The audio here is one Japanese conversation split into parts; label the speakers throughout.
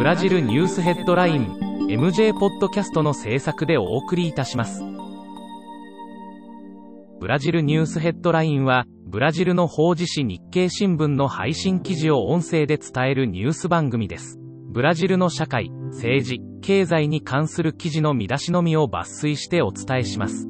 Speaker 1: ブラジルニュースヘッドライン MJ ポッドキャストの制作でお送りいたします。ブラジルニュースヘッドラインは、ブラジルの法事紙日経新聞の配信記事を音声で伝えるニュース番組です。ブラジルの社会、政治、経済に関する記事の見出しのみを抜粋してお伝えします。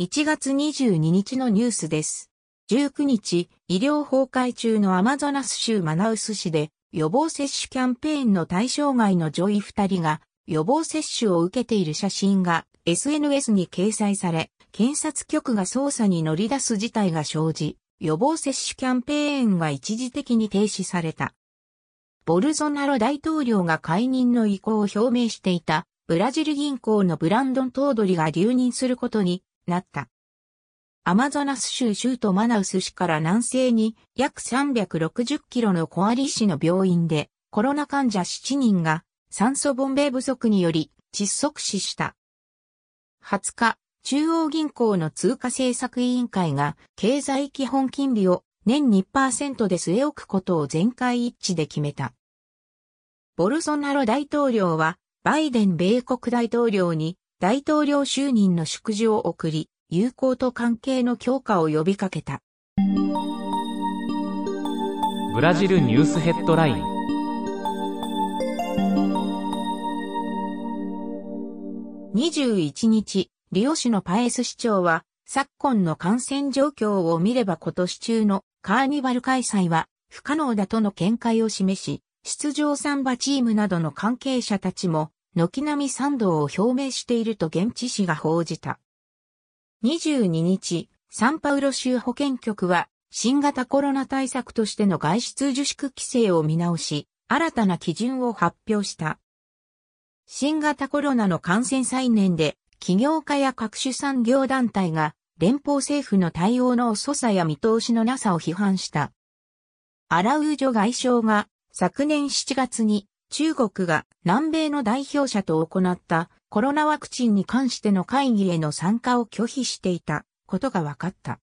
Speaker 2: 1月22日のニュースです。19日、医療崩壊中のアマゾナス州マナウス市で予防接種キャンペーンの対象外の女医2人が予防接種を受けている写真が SNS に掲載され、検察局が捜査に乗り出す事態が生じ、予防接種キャンペーンが一時的に停止された。ボルゾナロ大統領が解任の意向を表明していたブラジル銀行のブランドン・トードリが留任することになった。アマゾナス州州都マナウス市から南西に約360キロのコアリ市の病院でコロナ患者7人が酸素ボンベ不足により窒息死した。20日、中央銀行の通貨政策委員会が経済基本金利を年2%で据え置くことを全会一致で決めた。ボルソナロ大統領はバイデン米国大統領に大統領就任の祝辞を送り、友好と関係の強化を呼びかけた。
Speaker 1: ブラジルニュースヘッドライン
Speaker 2: 21日、リオ市のパエス市長は、昨今の感染状況を見れば今年中のカーニバル開催は不可能だとの見解を示し、出場サンバチームなどの関係者たちも、軒並み賛同を表明していると現地紙が報じた。22日、サンパウロ州保健局は、新型コロナ対策としての外出自粛規制を見直し、新たな基準を発表した。新型コロナの感染再燃で、企業家や各種産業団体が、連邦政府の対応の遅さや見通しのなさを批判した。アラウージョ外相が、昨年7月に、中国が南米の代表者と行ったコロナワクチンに関しての会議への参加を拒否していたことが分かった。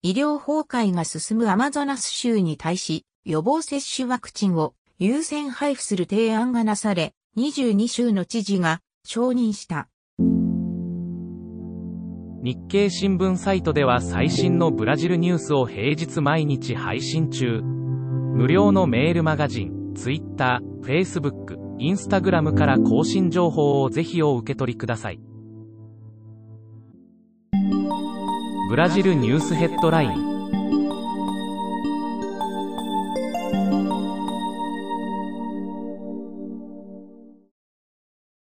Speaker 2: 医療崩壊が進むアマゾナス州に対し予防接種ワクチンを優先配布する提案がなされ、22州の知事が承認した。
Speaker 1: 日経新聞サイトでは最新のブラジルニュースを平日毎日配信中。無料のメールマガジン、Twitter、Facebook、インスタグラムから更新情報をぜひお受け取りください。ブラジルニュースヘッドライン